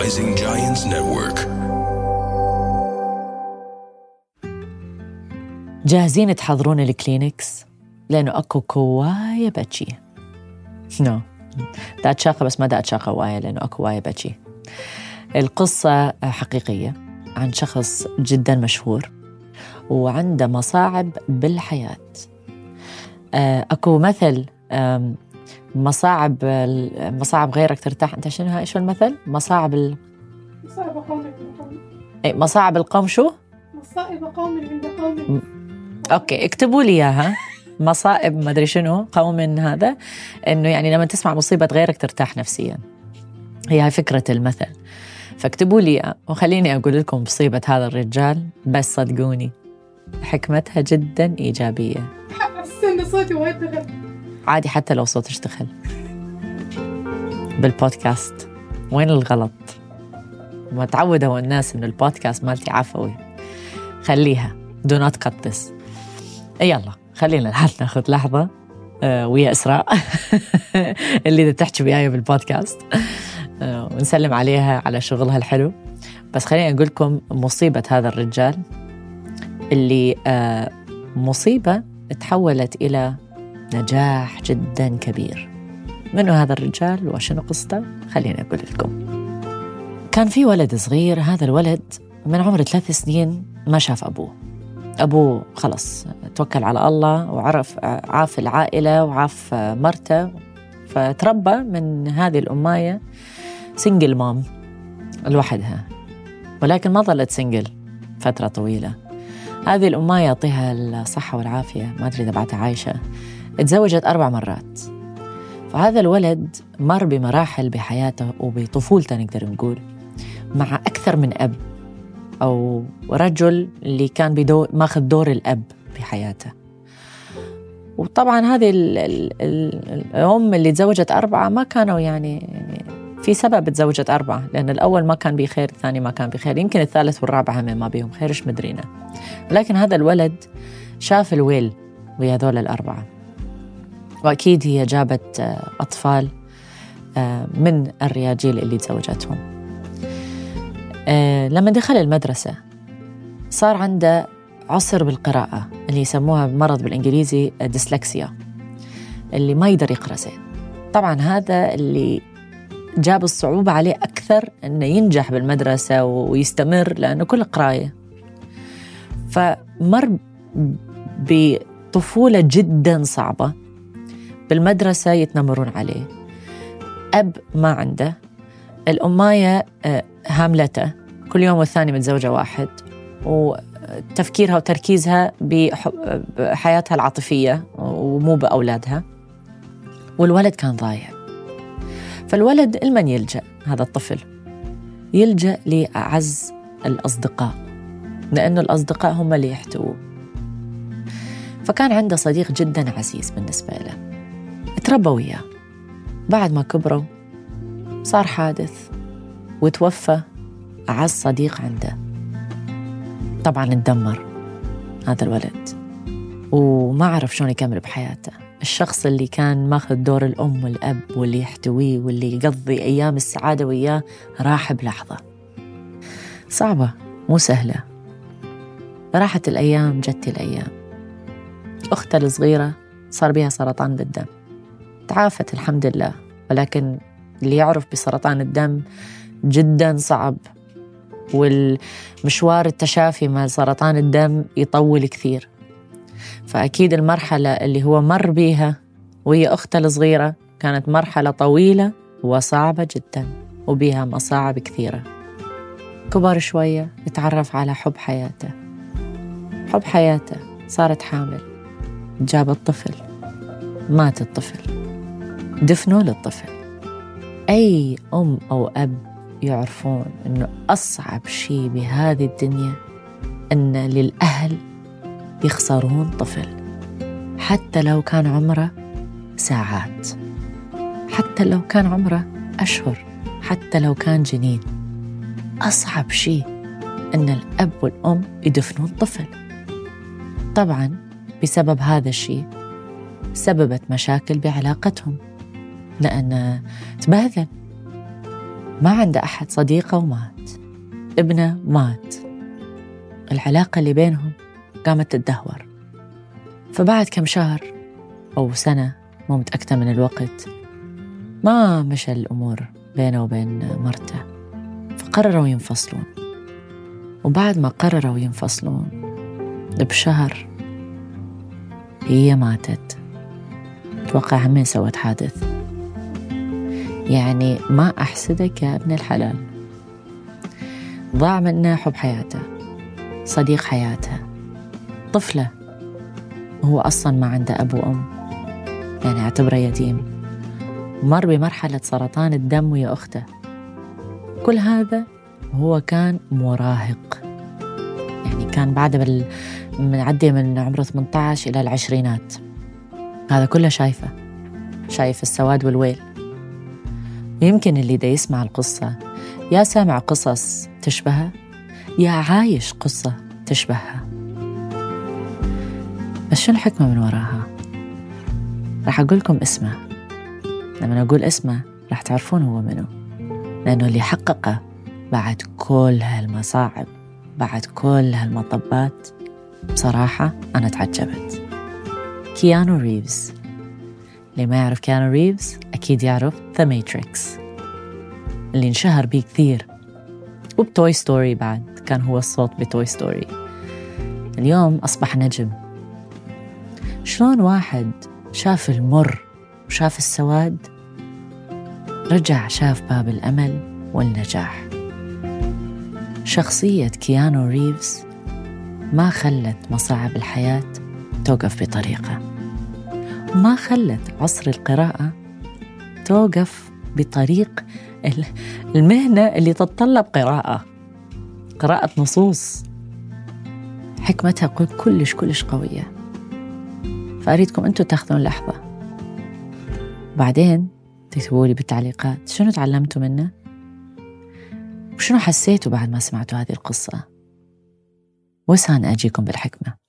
Rising Giants Network. جاهزين تحضرون الكلينكس؟ لأنه أكو هواية بتشي no دا أتشاقى بس ما دا أتشاقى هواية لأنه أكو واية بتشي القصة حقيقية عن شخص جدا مشهور وعنده مصاعب بالحياة آه، أكو مثل مصاعب مصاعب غيرك ترتاح. أنت شنو هاي؟ شو المثل؟ مصاعب ال... مصائب قوم عند قوم إيه، مصاعب القوم شو؟ مصائب قوم عند قوم أوكي اكتبوا لي إياها. مصائب ما أدري شنو قوم هذا. إنه يعني لما تسمع مصيبة غيرك ترتاح نفسيا. هي هاي فكرة المثل. فاكتبوا لي وخليني أقول لكم مصيبة هذا الرجال. بس صدقوني حكمتها جدا إيجابية. استنى صوتي وايد دخل عادي حتى لو صوت اشتغل. بالبودكاست. وين الغلط؟ متعودة الناس إنه البودكاست مالتي عفوي. خليها. do not cut this يلا. خلينا الحال ناخذ لحظة آه، ويا إسراء. اللي بدها تحكي وياي بالبودكاست. آه، ونسلم عليها على شغلها الحلو. بس خليني أقول لكم مصيبة هذا الرجال اللي آه، مصيبة تحولت إلى نجاح جدا كبير. منو هذا الرجال وشنو قصته؟ خليني أقول لكم. كان في ولد صغير هذا الولد من عمر ثلاث سنين ما شاف أبوه. أبوه خلص توكل على الله وعرف عاف العائلة وعاف مرته. فتربى من هذه الأماية سنجل مام لوحدها. ولكن ما ظلت سنجل فترة طويلة. هذه الأماية يعطيها الصحة والعافية. ما أدري إذا بعدها عايشة. تزوجت أربع مرات. فهذا الولد مر بمراحل بحياته وبطفولته نقدر نقول مع أكثر من أب أو رجل اللي كان بدور ماخذ دور الأب في حياته وطبعا هذه ال ال ال الأم اللي تزوجت أربعة ما كانوا يعني, يعني في سبب تزوجت أربعة لأن الأول ما كان بخير الثاني ما كان بخير يمكن الثالث والرابع هم ما بيهم خير إيش مدرينا لكن هذا الولد شاف الويل ويا ذول الأربعة. وأكيد هي جابت آه، أطفال آه، من الرياجيل اللي تزوجتهم. آه، لما دخل المدرسة صار عنده عسر بالقراءة اللي يسموها مرض بالإنجليزي ديسلكسيا اللي ما يقدر يقرأ زين. طبعا هذا اللي جاب الصعوبة عليه أكثر أنه ينجح بالمدرسة ويستمر لأنه كل قراية. فمر بطفولة جدا صعبة. بالمدرسة يتنمرون عليه. أب ما عنده الأماية آه، هاملته. كل يوم والثاني متزوجة واحد. وتفكيرها وتركيزها بح- بحياتها العاطفية ومو بأولادها. والولد كان ضايع. فالولد لمن يلجأ هذا الطفل يلجأ لأعز الأصدقاء. لأنه الأصدقاء هم اللي يحتووه. فكان عنده صديق جدا عزيز بالنسبة له. تربى وياه. بعد ما كبروا صار حادث وتوفى أعز صديق عنده. طبعا اتدمر هذا الولد وما عرف شلون يكمل بحياته. الشخص اللي كان ماخذ دور الأم والأب واللي يحتويه واللي يقضي أيام السعادة وياه راح بلحظة. صعبة مو سهلة. راحت الأيام جت الأيام. أخته الصغيرة صار بها سرطان بالدم. تعافت الحمد لله. ولكن اللي يعرف بسرطان الدم جدا صعب. والمشوار التشافي مع سرطان الدم يطول كثير. فأكيد المرحلة اللي هو مر بيها وهي أخته الصغيرة كانت مرحلة طويلة وصعبة جدا وبيها مصاعب كثيرة. كبر شوية اتعرف على حب حياته. حب حياته صارت حامل. جاب الطفل. مات الطفل. دفنوا للطفل. أي أم أو أب يعرفون أنه أصعب شيء بهذه الدنيا أن للأهل يخسرون طفل. حتى لو كان عمره ساعات. حتى لو كان عمره أشهر. حتى لو كان جنين. أصعب شيء أن الأب والأم يدفنون طفل. طبعا بسبب هذا الشيء سببت مشاكل بعلاقتهم. لأن تبهذل ما عنده أحد صديقة ومات. ابنة مات. العلاقة اللي بينهم قامت تتدهور. فبعد كم شهر أو سنة مو متأكدة من الوقت ما مشى الأمور بينه وبين مرته. فقرروا ينفصلون. وبعد ما قرروا ينفصلون بشهر هي ماتت. أتوقع همين سوت حادث. يعني ما أحسدك يا ابن الحلال. ضاع منه حب حياته صديق حياته طفلة. هو أصلا ما عنده أب وأم. يعني أعتبره يتيم. مر بمرحلة سرطان الدم ويا أخته. كل هذا هو كان مراهق. يعني كان بعد بال... معدي من عمره 18 إلى العشرينات. هذا كله شايفه. شايف السواد والويل. يمكن اللي دا يسمع القصة. يا سامع قصص تشبهها يا عايش قصة تشبهها. بس شو الحكمة من وراها؟ راح أقول لكم اسمه. لما أقول اسمه راح تعرفون هو منو. لأنه اللي حققه بعد كل هالمصاعب بعد كل هالمطبات بصراحة أنا تعجبت. كيانو ريفز. اللي ما يعرف كيانو ريفز أكيد يعرف The Matrix اللي انشهر بيه كثير وب Toy Story بعد كان هو الصوت ب Toy Story. اليوم أصبح نجم. شلون واحد شاف المر وشاف السواد رجع شاف باب الأمل والنجاح. شخصية كيانو ريفز ما خلت مصاعب الحياة توقف بطريقة. ما خلت عصر القراءة توقف بطريق المهنة اللي تتطلب قراءة قراءة نصوص. حكمتها كلش كلش قوية. فأريدكم أنتم تاخذون لحظة. بعدين تكتبوا لي بالتعليقات شنو تعلمتوا منه؟ وشنو حسيتوا بعد ما سمعتوا هذه القصة؟ وسان أجيكم بالحكمة.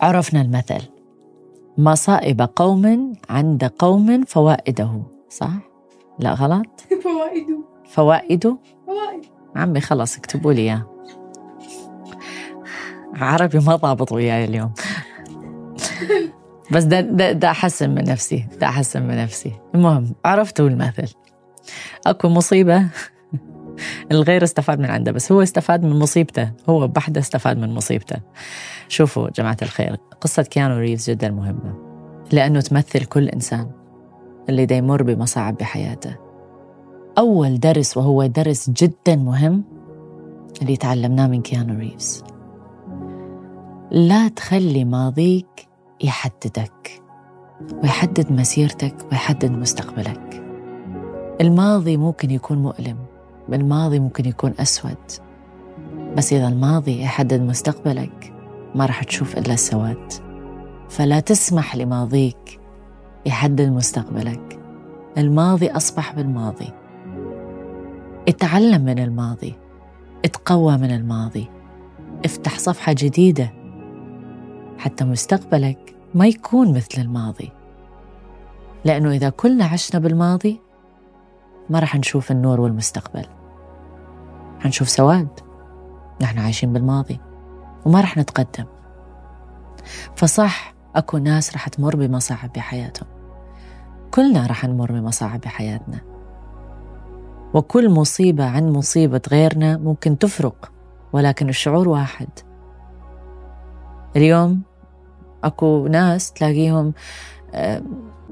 عرفنا المثل. مصائب قوم عند قوم فوائده صح؟ لا غلط؟ فوائده. فوائده فوائد. عمي خلص اكتبوا لي إياه. عربي ما ضابط وياي اليوم. بس ده, ده, ده أحسن من نفسي ده أحسن من نفسي. المهم عرفتوا المثل. أكو مصيبة؟ الغير استفاد من عنده بس هو استفاد من مصيبته هو بحده استفاد من مصيبته. شوفوا جماعة الخير قصة كيانو ريفز جدا مهمة لأنه تمثل كل إنسان اللي دا يمر بمصاعب بحياته. أول درس وهو درس جدا مهم اللي تعلمناه من كيانو ريفز. لا تخلي ماضيك يحددك ويحدد مسيرتك ويحدد مستقبلك. الماضي ممكن يكون مؤلم. الماضي ممكن يكون أسود. بس إذا الماضي يحدد مستقبلك ما راح تشوف إلا السواد. فلا تسمح لماضيك يحدد مستقبلك. الماضي أصبح بالماضي. اتعلم من الماضي. اتقوى من الماضي. افتح صفحة جديدة. حتى مستقبلك ما يكون مثل الماضي. لأنه إذا كلنا عشنا بالماضي ما راح نشوف النور والمستقبل. حنشوف سواد. نحن عايشين بالماضي وما راح نتقدم. فصح أكو ناس راح تمر بمصاعب بحياتهم. كلنا راح نمر بمصاعب بحياتنا. وكل مصيبة عن مصيبة غيرنا ممكن تفرق ولكن الشعور واحد. اليوم أكو ناس تلاقيهم آه،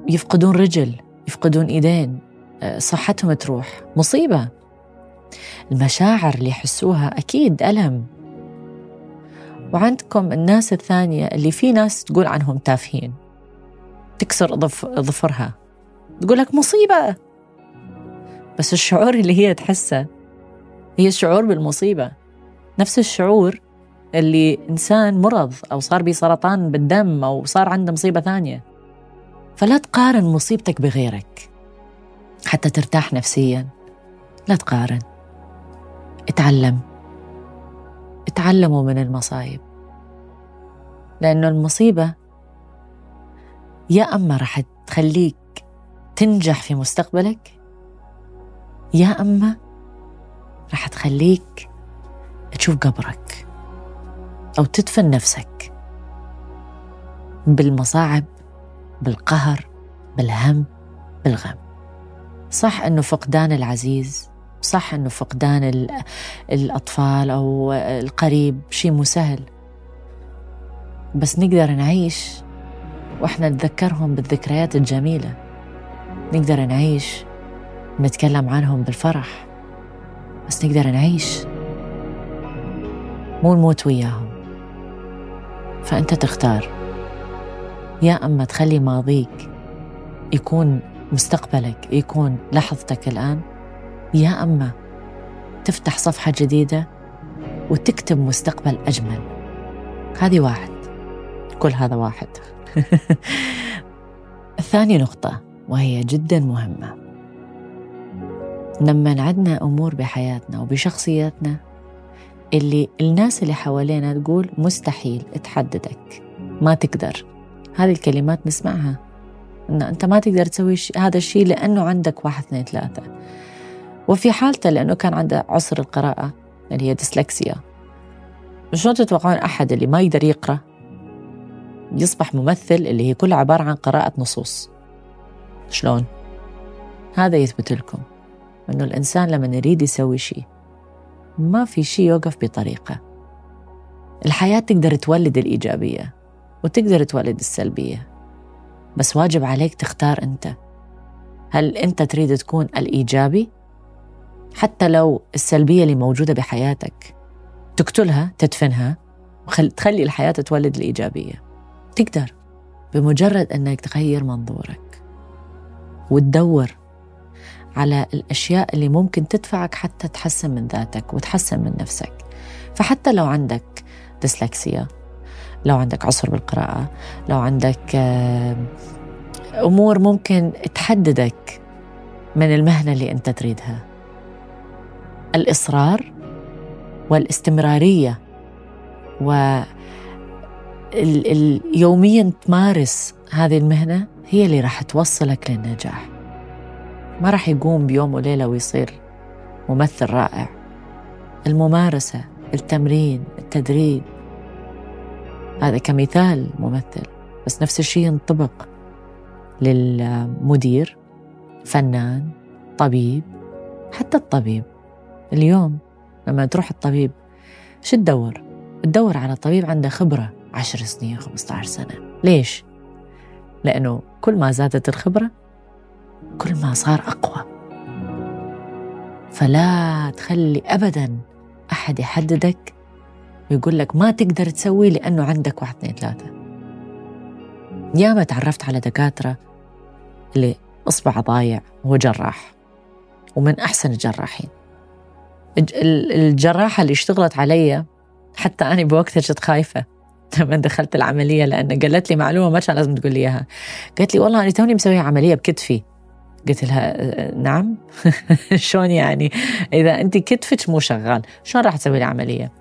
يفقدون رجل يفقدون إيدين آه، صحتهم تروح. مصيبة. المشاعر اللي يحسوها أكيد ألم. وعندكم الناس الثانية اللي في ناس تقول عنهم تافهين. تكسر ظفرها. تقول لك مصيبة. بس الشعور اللي هي تحسه هي الشعور بالمصيبة. نفس الشعور اللي إنسان مرض أو صار بسرطان بالدم أو صار عنده مصيبة ثانية. فلا تقارن مصيبتك بغيرك. حتى ترتاح نفسيا. لا تقارن. اتعلم. اتعلموا من المصايب. لأنه المصيبة يا أما رح تخليك تنجح في مستقبلك يا أما رح تخليك تشوف قبرك أو تدفن نفسك بالمصاعب بالقهر بالهم بالغم. صح أنه فقدان العزيز صح أنه فقدان الأطفال أو القريب شيء مو سهل. بس نقدر نعيش وإحنا نتذكرهم بالذكريات الجميلة. نقدر نعيش ونتكلم عنهم بالفرح. بس نقدر نعيش مو نموت وياهم. فأنت تختار. يا أما تخلي ماضيك يكون مستقبلك يكون لحظتك الآن يا أما تفتح صفحة جديدة وتكتب مستقبل أجمل. هذه واحد كل هذا واحد. ثاني نقطة وهي جدا مهمة. لما عندنا أمور بحياتنا وبشخصياتنا اللي الناس اللي حوالينا تقول مستحيل تحددك ما تقدر. هذه الكلمات نسمعها. إن أنت ما تقدر تسوي هذا الشيء لأنه عندك واحد اثنين ثلاثة. وفي حالته لأنه كان عنده عسر القراءة اللي هي ديسلكسيا. شلون تتوقعون أحد اللي ما يقدر يقرأ. يصبح ممثل اللي هي كلها عبارة عن قراءة نصوص. شلون؟ هذا يثبت لكم إنه الإنسان لما يريد يسوي شيء ما في شيء يوقف بطريقة. الحياة تقدر تولد الإيجابية وتقدر تولد السلبية. بس واجب عليك تختار أنت. هل أنت تريد تكون الإيجابي؟ حتى لو السلبية اللي موجودة بحياتك تقتلها تدفنها وتخلي الحياة تولد الإيجابية. تقدر بمجرد إنك تغير منظورك وتدور على الأشياء اللي ممكن تدفعك حتى تحسن من ذاتك وتحسن من نفسك. فحتى لو عندك ديسلكسيا لو عندك عسر بالقراءة لو عندك آه، أمور ممكن تحددك من المهنة اللي أنت تريدها. الإصرار والاستمرارية و يوميا تمارس هذه المهنة هي اللي راح توصلك للنجاح. ما راح يقوم بيوم وليلة ويصير ممثل رائع. الممارسة التمرين التدريب هذا كمثال ممثل. بس نفس الشيء ينطبق للمدير فنان طبيب حتى الطبيب. اليوم لما تروح الطبيب شو تدور؟ تدور على طبيب عنده خبرة عشر سنين 15 سنة ليش؟ لأنه كل ما زادت الخبرة كل ما صار أقوى فلا تخلي أبدا أحد يحددك ويقول لك ما تقدر تسوي لأنه عندك واحد اثنين ثلاثة ياما تعرفت على دكاترة اللي إصبع ضايع وهو جراح ومن أحسن الجراحين الجراحة اللي اشتغلت علي حتى أنا بوقتها كنت خايفة. لما دخلت العملية لأن قالت لي معلومة ما كان لازم تقول لي إياها. قالت لي والله أنا توني مسوية عملية بكتفي. قلت لها نعم. شلون يعني؟ إذا أنت كتفك مو شغال شلون راح تسوي لي عملية؟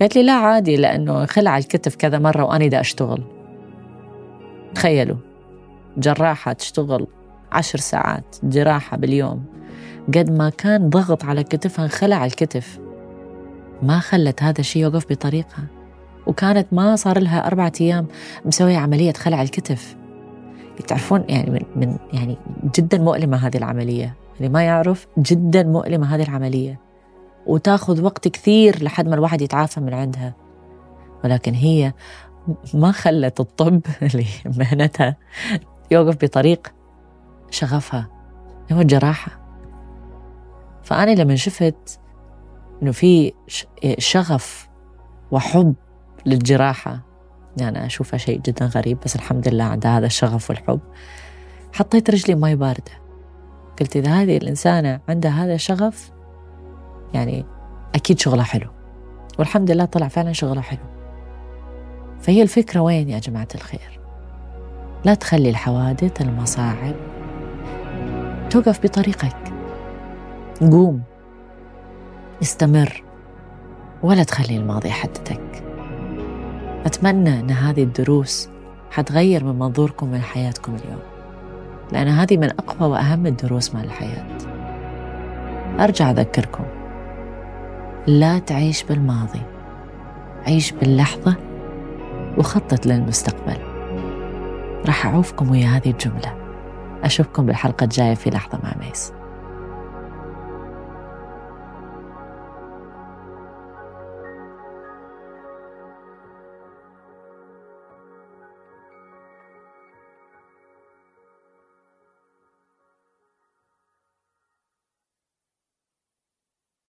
قالت لي لا عادي لأنه خلع الكتف كذا مرة وأنا دا أشتغل. تخيلوا جراحة تشتغل عشر ساعات جراحة باليوم. قد ما كان ضغط على كتفها خلع الكتف. ما خلت هذا الشيء يوقف بطريقها وكانت ما صار لها أربعة أيام مسوية عملية خلع الكتف. تعرفون يعني من, من يعني جدا مؤلمة هذه العملية. اللي ما يعرف جدا مؤلمة هذه العملية. وتاخذ وقت كثير لحد ما الواحد يتعافى من عندها. ولكن هي ما خلت الطب اللي مهنتها يوقف بطريق شغفها. هو الجراحة فأنا لما شفت إنه في شغف وحب للجراحة يعني أشوفها شيء جدا غريب بس الحمد لله عندها هذا الشغف والحب. حطيت رجلي ماي باردة. قلت إذا هذه الإنسانة عندها هذا الشغف يعني أكيد شغلها حلو. والحمد لله طلع فعلا شغلها حلو. فهي الفكرة وين يا جماعة الخير؟ لا تخلي الحوادث المصاعب توقف بطريقك. قوم. استمر ولا تخلي الماضي يحددك. أتمنى أن هذه الدروس حتغير من منظوركم من حياتكم اليوم لأن هذه من أقوى وأهم الدروس مع الحياة. أرجع أذكركم لا تعيش بالماضي عيش باللحظة وخطط للمستقبل. راح أعوفكم ويا هذه الجملة. أشوفكم بالحلقة الجاية في لحظة مع ميس.